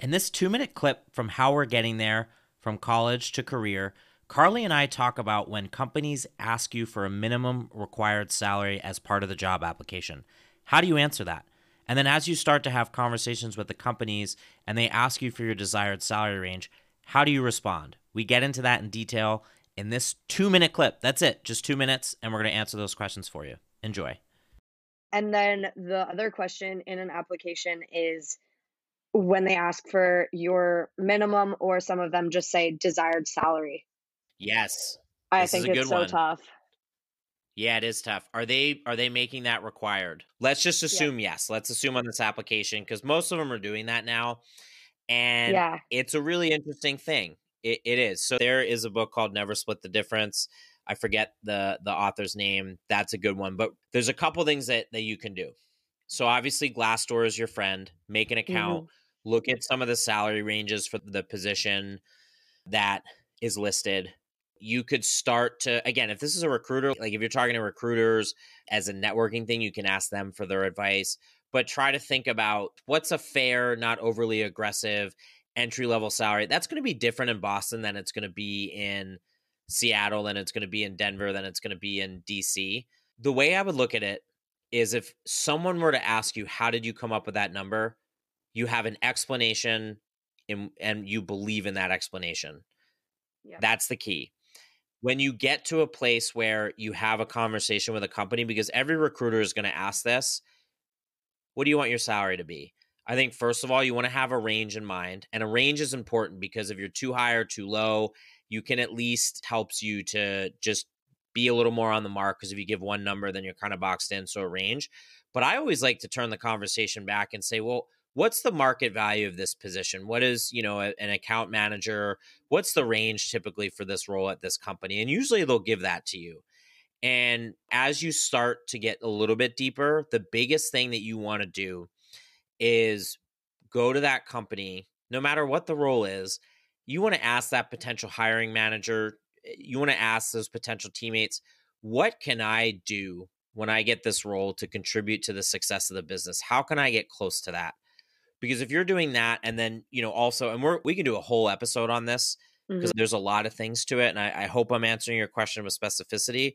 In this two minute clip from how we're getting there from college to career, Carly and I talk about when companies ask you for a minimum required salary as part of the job application. How do you answer that? And then as you start to have conversations with the companies and they ask you for your desired salary range, how do you respond? We get into that in detail in this two minute clip. That's it, just two minutes, and we're going to answer those questions for you. Enjoy. And then the other question in an application is when they ask for your minimum, or some of them just say desired salary. Yes. I think it's so one. tough. Yeah, it is tough. Are they are they making that required? Let's just assume yeah. yes. Let's assume on this application because most of them are doing that now, and yeah. it's a really interesting thing. It, it is. So there is a book called Never Split the Difference. I forget the the author's name. That's a good one. But there's a couple things that that you can do. So obviously Glassdoor is your friend. Make an account. Mm-hmm. Look at some of the salary ranges for the position that is listed. You could start to again, if this is a recruiter, like if you're talking to recruiters as a networking thing, you can ask them for their advice. But try to think about what's a fair, not overly aggressive entry level salary. That's going to be different in Boston than it's going to be in Seattle, than it's going to be in Denver, than it's going to be in DC. The way I would look at it is if someone were to ask you, how did you come up with that number? You have an explanation in, and you believe in that explanation. Yeah. That's the key. When you get to a place where you have a conversation with a company, because every recruiter is going to ask this, what do you want your salary to be? I think first of all, you want to have a range in mind, and a range is important because if you're too high or too low, you can at least helps you to just be a little more on the mark. Because if you give one number, then you're kind of boxed in. So a range. But I always like to turn the conversation back and say, well, what's the market value of this position? What is you know a, an account manager? What's the range typically for this role at this company? And usually they'll give that to you. And as you start to get a little bit deeper, the biggest thing that you want to do is go to that company, no matter what the role is. You want to ask that potential hiring manager, eh, you want to ask those potential teammates, what can I do when I get this role to contribute to the success of the business? How can I get close to that? Because if you're doing that, and then, you know, also, and we're, we can do a whole episode on this because mm-hmm. there's a lot of things to it. And I, I hope I'm answering your question with specificity.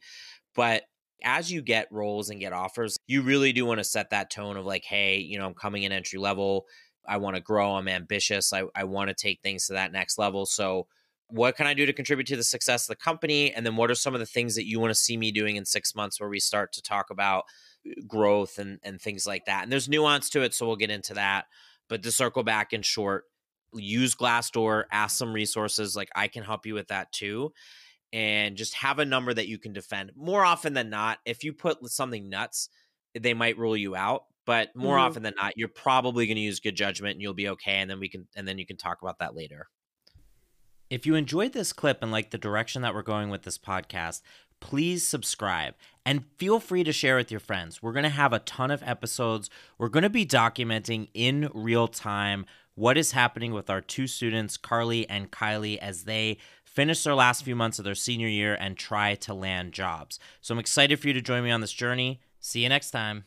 But as you get roles and get offers, you really do want to set that tone of like, hey, you know, I'm coming in entry level. I want to grow. I'm ambitious. I, I want to take things to that next level. So, what can I do to contribute to the success of the company? And then, what are some of the things that you want to see me doing in six months where we start to talk about uh, growth and, and things like that? And there's nuance to it. So, we'll get into that. But to circle back in short, use Glassdoor, ask some resources. Like, I can help you with that too and just have a number that you can defend. More often than not, if you put something nuts, they might rule you out. But more mm-hmm. often than not, you're probably going to use good judgment and you'll be okay. And then we can, and then you can talk about that later. If you enjoyed this clip and like the direction that we're going with this podcast, please subscribe and feel free to share with your friends. We're going to have a ton of episodes. We're going to be documenting in real time what is happening with our two students, Carly and Kylie, as they finish their last few months of their senior year and try to land jobs. So I'm excited for you to join me on this journey. See you next time.